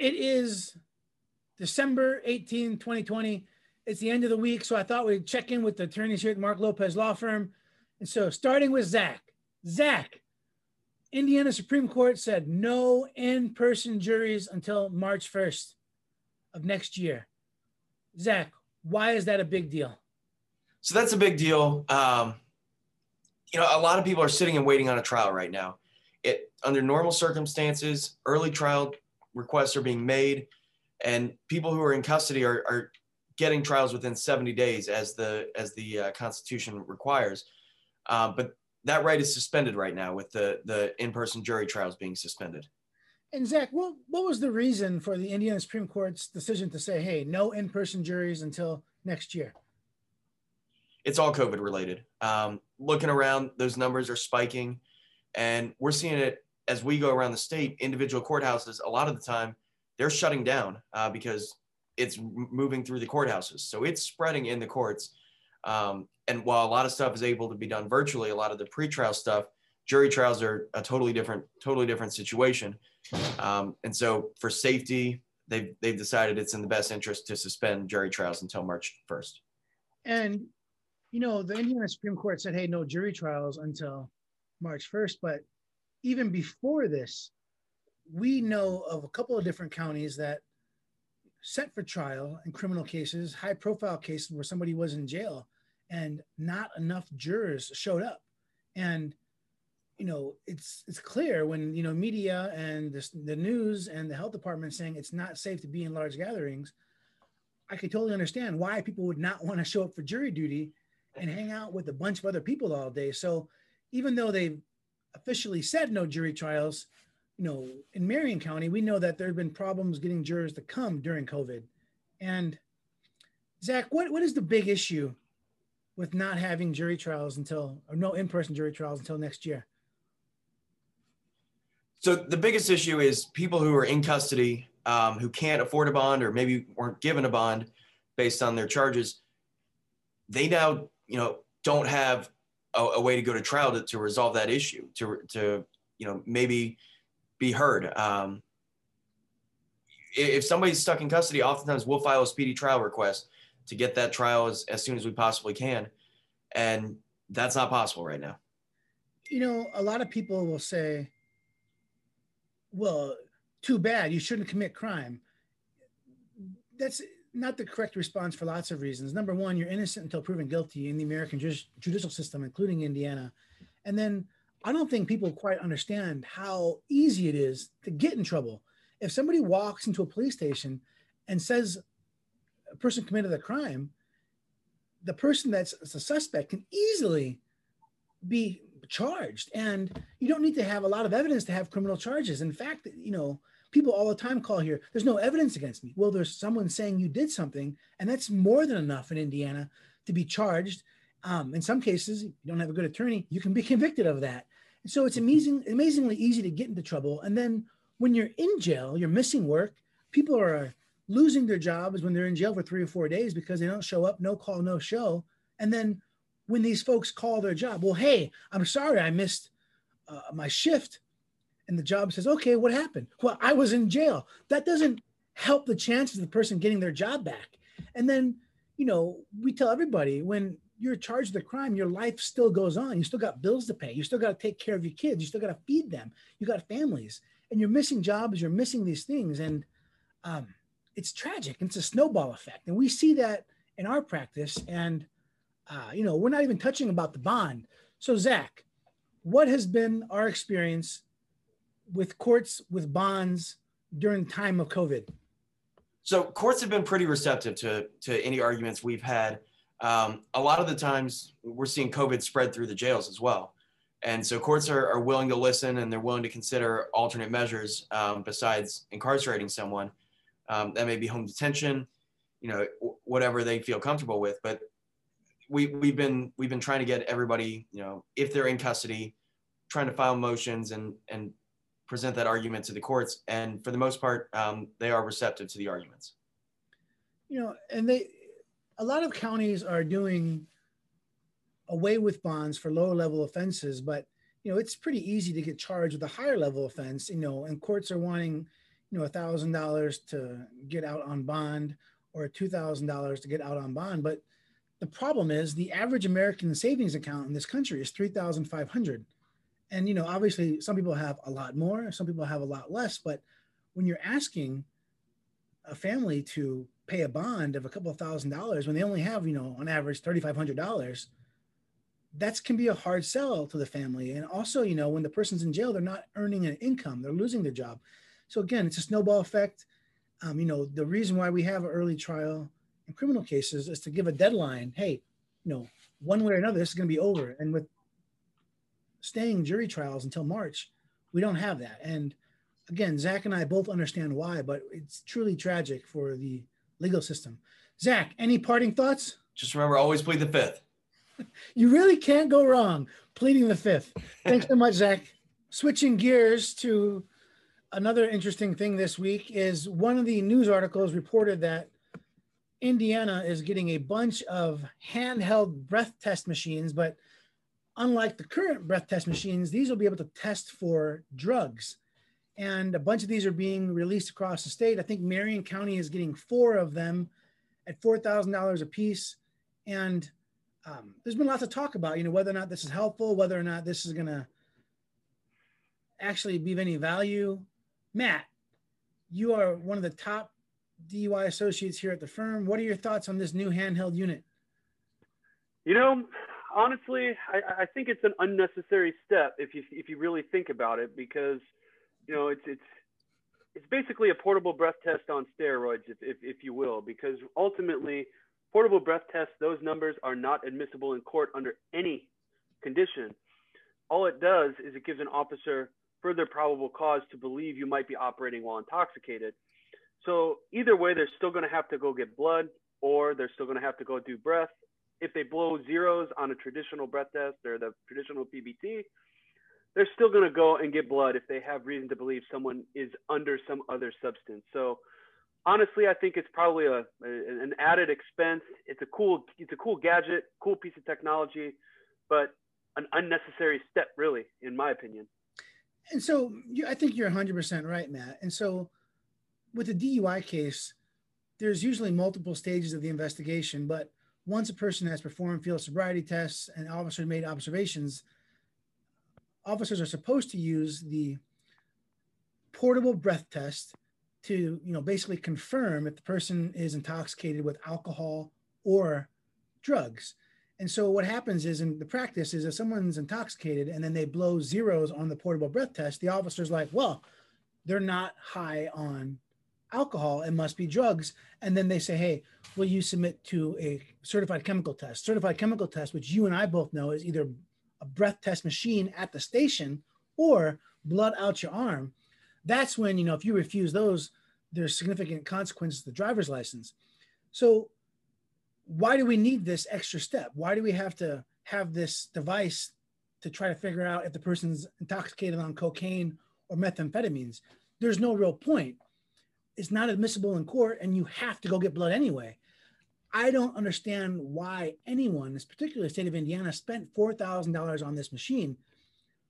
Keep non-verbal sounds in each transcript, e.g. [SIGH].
It is December 18, 2020. It's the end of the week, so I thought we'd check in with the attorneys here at Marc Lopez Law Firm. And so, starting with Zach. Zach, Indiana Supreme Court said no in person juries until March 1st of next year. Zach, why is that a big deal? So that's a big deal. Um, you know, a lot of people are sitting and waiting on a trial right now. It under normal circumstances, early trial requests are being made, and people who are in custody are, are getting trials within 70 days, as the as the uh, Constitution requires. Uh, but that right is suspended right now with the the in-person jury trials being suspended. And Zach, what what was the reason for the Indiana Supreme Court's decision to say, "Hey, no in-person juries until next year"? It's all COVID related. Um, looking around, those numbers are spiking, and we're seeing it as we go around the state. Individual courthouses, a lot of the time, they're shutting down uh, because it's moving through the courthouses. So it's spreading in the courts. Um, and while a lot of stuff is able to be done virtually, a lot of the pretrial stuff, jury trials are a totally different, totally different situation. Um, and so for safety, they've, they've decided it's in the best interest to suspend jury trials until March 1st. And, you know, the Indiana Supreme Court said, hey, no jury trials until March 1st. But even before this, we know of a couple of different counties that set for trial in criminal cases, high profile cases where somebody was in jail and not enough jurors showed up. And you know, it's it's clear when you know media and the, the news and the health department saying it's not safe to be in large gatherings. I could totally understand why people would not want to show up for jury duty and hang out with a bunch of other people all day. So even though they've officially said no jury trials, you know, in Marion County, we know that there have been problems getting jurors to come during COVID. And Zach, what, what is the big issue with not having jury trials until, or no in-person jury trials until next year? So the biggest issue is people who are in custody um, who can't afford a bond or maybe weren't given a bond based on their charges. They now, you know, don't have a, a way to go to trial to, to resolve that issue, to, to, you know, maybe be heard. Um, if somebody's stuck in custody, oftentimes we'll file a speedy trial request to get that trial as, as soon as we possibly can. And that's not possible right now. You know, a lot of people will say, well, too bad, you shouldn't commit crime. That's not the correct response for lots of reasons. Number one, you're innocent until proven guilty in the American judicial system, including Indiana. And then I don't think people quite understand how easy it is to get in trouble. If somebody walks into a police station and says a person committed a crime, the person that's a suspect can easily be charged. And you don't need to have a lot of evidence to have criminal charges. In fact, you know, people all the time call here, there's no evidence against me. Well, there's someone saying you did something, and that's more than enough in Indiana to be charged. Um, in some cases, you don't have a good attorney, you can be convicted of that. And so it's amazing, amazingly easy to get into trouble. And then when you're in jail, you're missing work. People are losing their jobs when they're in jail for three or four days because they don't show up, no call, no show. And then when these folks call their job, well, hey, I'm sorry I missed uh, my shift. And the job says, okay, what happened? Well, I was in jail. That doesn't help the chances of the person getting their job back. And then, you know, we tell everybody when you're charged with a crime, your life still goes on. You still got bills to pay. You still got to take care of your kids. You still got to feed them. You got families, and you're missing jobs. You're missing these things, and um, it's tragic. It's a snowball effect, and we see that in our practice. And uh, you know, we're not even touching about the bond. So, Zach, what has been our experience with courts with bonds during time of COVID? So, courts have been pretty receptive to to any arguments we've had. Um, a lot of the times, we're seeing COVID spread through the jails as well, and so courts are, are willing to listen and they're willing to consider alternate measures um, besides incarcerating someone. Um, that may be home detention, you know, whatever they feel comfortable with. But we we've been we've been trying to get everybody, you know, if they're in custody, trying to file motions and and present that argument to the courts. And for the most part, um, they are receptive to the arguments. You know, and they a lot of counties are doing away with bonds for lower level offenses, but you know, it's pretty easy to get charged with a higher level offense, you know, and courts are wanting, you know, a thousand dollars to get out on bond or two thousand dollars to get out on bond. But the problem is the average American savings account in this country is three thousand five hundred. And you know, obviously some people have a lot more, some people have a lot less, but when you're asking a family to pay a bond of a couple of thousand dollars when they only have, you know, on average $3,500, that can be a hard sell to the family. And also, you know, when the person's in jail, they're not earning an income, they're losing their job. So again, it's a snowball effect. Um, you know, the reason why we have an early trial in criminal cases is to give a deadline. Hey, you know, one way or another, this is going to be over. And with staying jury trials until March, we don't have that. And again, Zach and I both understand why, but it's truly tragic for the legal system. Zach, any parting thoughts? Just remember, always plead the fifth. [LAUGHS] you really can't go wrong pleading the fifth. Thanks so much, Zach. Switching gears to another interesting thing this week is one of the news articles reported that Indiana is getting a bunch of handheld breath test machines, but unlike the current breath test machines, these will be able to test for drugs and a bunch of these are being released across the state. I think Marion County is getting four of them at four thousand dollars a piece, and um, there's been lots of talk about you know whether or not this is helpful, whether or not this is going to actually be of any value. Matt, you are one of the top DUI associates here at the firm. What are your thoughts on this new handheld unit? You know, honestly, I, I think it's an unnecessary step if you if you really think about it because you know, it's it's it's basically a portable breath test on steroids, if, if, if you will, because ultimately, portable breath tests, those numbers are not admissible in court under any condition. All it does is it gives an officer further probable cause to believe you might be operating while intoxicated. So either way, they're still going to have to go get blood, or they're still going to have to go do breath. If they blow zeros on a traditional breath test or the traditional PBT, they're still going to go and get blood if they have reason to believe someone is under some other substance. So honestly, I think it's probably a, an added expense. It's a cool it's a cool gadget, cool piece of technology, but an unnecessary step, really, in my opinion. And so you, I think you're 100% right, Matt. And so with a DUI case, there's usually multiple stages of the investigation, but once a person has performed field sobriety tests and officers made observations, officers are supposed to use the portable breath test to you know basically confirm if the person is intoxicated with alcohol or drugs. And so what happens is in the practice is if someone's intoxicated and then they blow zeros on the portable breath test the officer's like well they're not high on alcohol it must be drugs and then they say hey will you submit to a certified chemical test certified chemical test which you and i both know is either a breath test machine at the station or blood out your arm, that's when, you know, if you refuse those, there's significant consequences to the driver's license. So why do we need this extra step? Why do we have to have this device to try to figure out if the person's intoxicated on cocaine or methamphetamines? There's no real point. It's not admissible in court and you have to go get blood anyway. I don't understand why anyone, particularly the state of Indiana, spent $4,000 on this machine.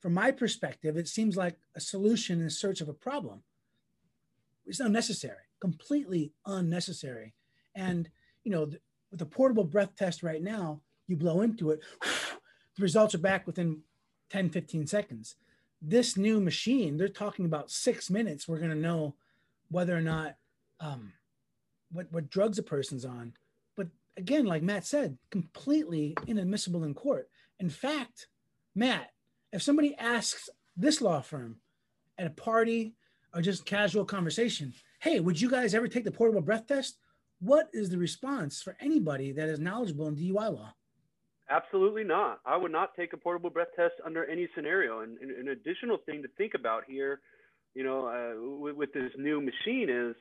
From my perspective, it seems like a solution in search of a problem. It's unnecessary, completely unnecessary. And, you know, the, with a portable breath test right now, you blow into it, [SIGHS] the results are back within 10, 15 seconds. This new machine, they're talking about six minutes. We're going to know whether or not um, what, what drugs a person's on But again, like Matt said, completely inadmissible in court. In fact, Matt, if somebody asks this law firm at a party or just casual conversation, hey, would you guys ever take the portable breath test? What is the response for anybody that is knowledgeable in DUI law? Absolutely not. I would not take a portable breath test under any scenario. And, and an additional thing to think about here, you know, uh, with, with this new machine is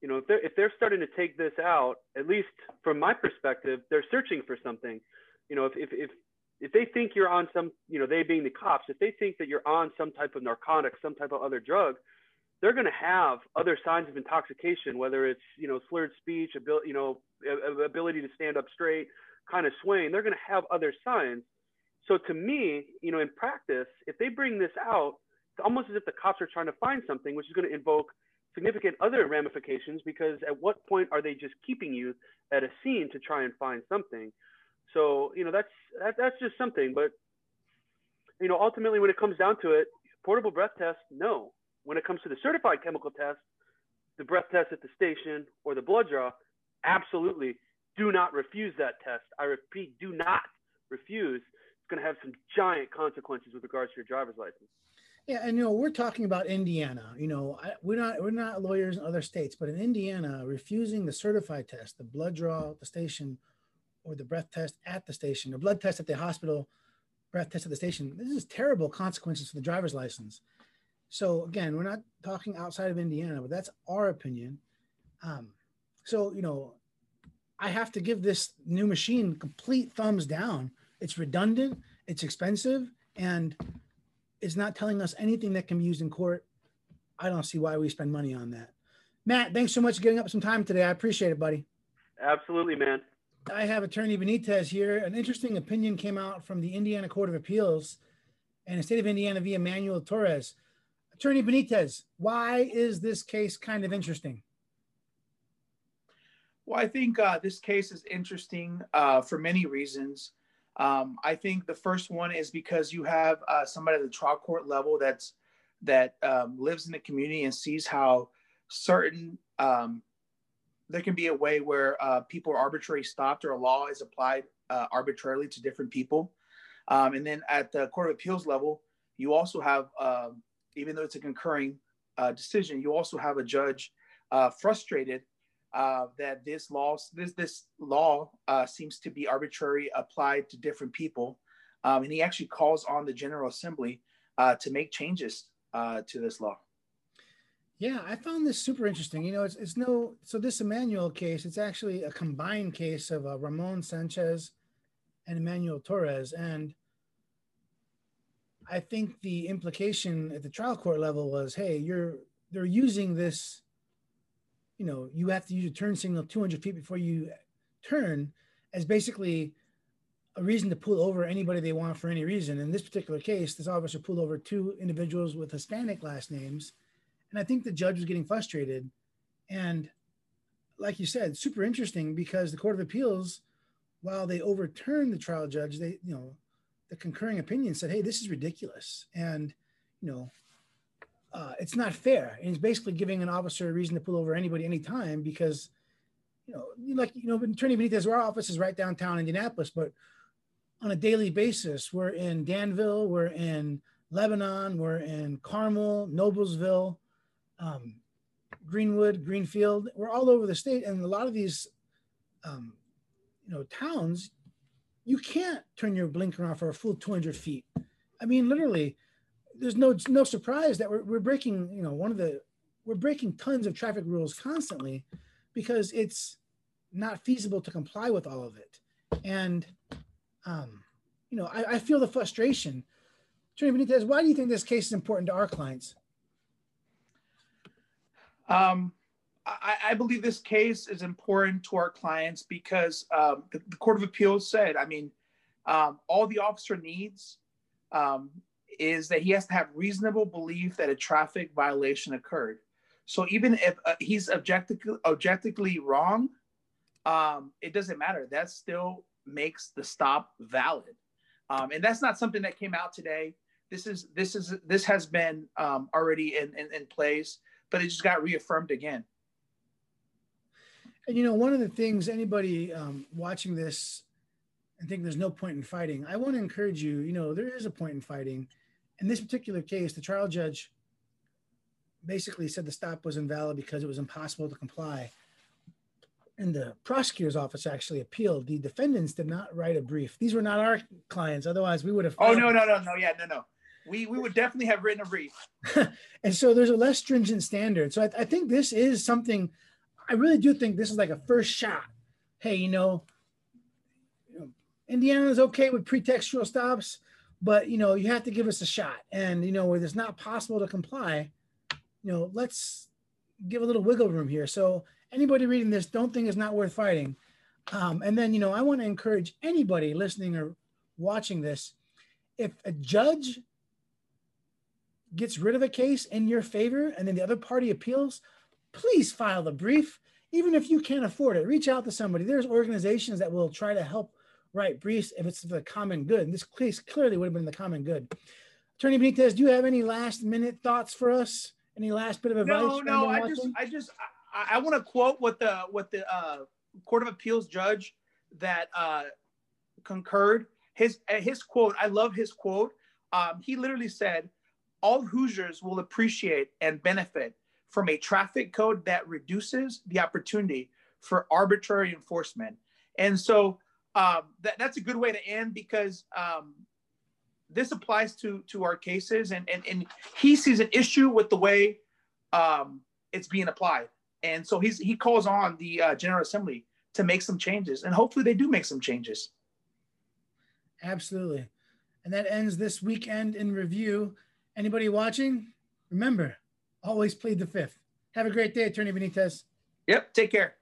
you know, if they're if they're starting to take this out, at least from my perspective, they're searching for something. You know, if if if if they think you're on some, you know, they being the cops, if they think that you're on some type of narcotic, some type of other drug, they're going to have other signs of intoxication, whether it's you know slurred speech, ability, you know, ability to stand up straight, kind of swaying. They're going to have other signs. So to me, you know, in practice, if they bring this out, almost as if the cops are trying to find something, which is going to invoke significant other ramifications because at what point are they just keeping you at a scene to try and find something? So you know that's that, that's just something. But you know ultimately when it comes down to it, portable breath test, no. When it comes to the certified chemical test, the breath test at the station or the blood draw, absolutely do not refuse that test. I repeat, do not refuse. It's going to have some giant consequences with regards to your driver's license. Yeah, and you know we're talking about Indiana. You know, I, we're not we're not lawyers in other states, but in Indiana, refusing the certified test, the blood draw at the station, or the breath test at the station, or blood test at the hospital, breath test at the station. This is terrible consequences for the driver's license. So again, we're not talking outside of Indiana, but that's our opinion. Um, so you know, I have to give this new machine complete thumbs down. It's redundant, it's expensive, and it's not telling us anything that can be used in court. I don't see why we spend money on that. Matt, thanks so much for getting up some time today. I appreciate it, buddy. Absolutely, man. I have attorney Benitez here. An interesting opinion came out from the Indiana Court of Appeals and the state of Indiana v. Emmanuel Torres. Attorney Benitez, why is this case kind of interesting? Well, I think uh, this case is interesting uh, for many reasons. Um, I think the first one is because you have uh, somebody at the trial court level that's that um, lives in the community and sees how certain um, there can be a way where uh, people are arbitrarily stopped or a law is applied uh, arbitrarily to different people. Um, and then at the court of appeals level, you also have, um, even though it's a concurring uh, decision, you also have a judge frustrated uh, that this law this this law uh, seems to be arbitrary applied to different people, um, and he actually calls on the General Assembly uh, to make changes uh, to this law. Yeah, I found this super interesting. You know, it's, it's no so this Emmanuel case. It's actually a combined case of uh, Ramon Sanchez and Emmanuel Torres, and I think the implication at the trial court level was, hey, you're they're using this you know, you have to use a turn signal 200 feet before you turn as basically a reason to pull over anybody they want for any reason. In this particular case, this officer pulled over two individuals with Hispanic last names. And I think the judge was getting frustrated. And like you said, super interesting because the Court of Appeals, while they overturned the trial judge, they, you know, the concurring opinion said, hey, this is ridiculous. And, you know, uh, it's not fair. And it's basically giving an officer a reason to pull over anybody anytime because, you know, like, you know, Attorney Benitez, our office is right downtown Indianapolis, but on a daily basis, we're in Danville, we're in Lebanon, we're in Carmel, Noblesville, um, Greenwood, Greenfield. We're all over the state. And a lot of these, um, you know, towns, you can't turn your blinker on for a full 200 feet. I mean, literally, there's no no surprise that we're, we're breaking you know one of the we're breaking tons of traffic rules constantly because it's not feasible to comply with all of it and um, you know I, I feel the frustration Attorney Benitez, why do you think this case is important to our clients? Um, I, I, believe this case is important to our clients because um, the, the, Court of Appeals said, I mean, um, all the officer needs um, is that he has to have reasonable belief that a traffic violation occurred. So even if uh, he's objectively objectively wrong, um, it doesn't matter. That still makes the stop valid, um, and that's not something that came out today. This is this is this has been um, already in, in, in place, but it just got reaffirmed again. And you know, one of the things anybody um, watching this and think there's no point in fighting, I want to encourage you. You know, there is a point in fighting in this particular case, the trial judge basically said the stop was invalid because it was impossible to comply. And the prosecutor's office actually appealed. The defendants did not write a brief. These were not our clients. Otherwise, we would have. Oh, no, no, no, no. Yeah, no, no. We, we would definitely have written a brief. [LAUGHS] and so there's a less stringent standard. So I, I think this is something, I really do think this is like a first shot. Hey, you know, Indiana is okay with pretextual stops but you know you have to give us a shot and you know where it's not possible to comply you know let's give a little wiggle room here so anybody reading this don't think it's not worth fighting um, and then you know i want to encourage anybody listening or watching this if a judge gets rid of a case in your favor and then the other party appeals please file the brief. Even if you can't afford it, reach out to somebody. There's organizations that will try to help write briefs if it's the common good. And this case clearly would have been the common good. Attorney Benitez, do you have any last minute thoughts for us? Any last bit of advice? No, no. I just, I just, I, I want to quote what the what the uh, Court of Appeals judge that uh, concurred. His his quote. I love his quote. Um, he literally said, "All Hoosiers will appreciate and benefit from a traffic code that reduces the opportunity for arbitrary enforcement." And so um, that, that's a good way to end because um, this applies to to our cases, and and and he sees an issue with the way um, it's being applied, and so he's he calls on the uh, General Assembly to make some changes, and hopefully they do make some changes. Absolutely, and that ends this weekend in review. Anybody watching? Remember, always plead the fifth. Have a great day, Attorney Benitez. Yep. Take care.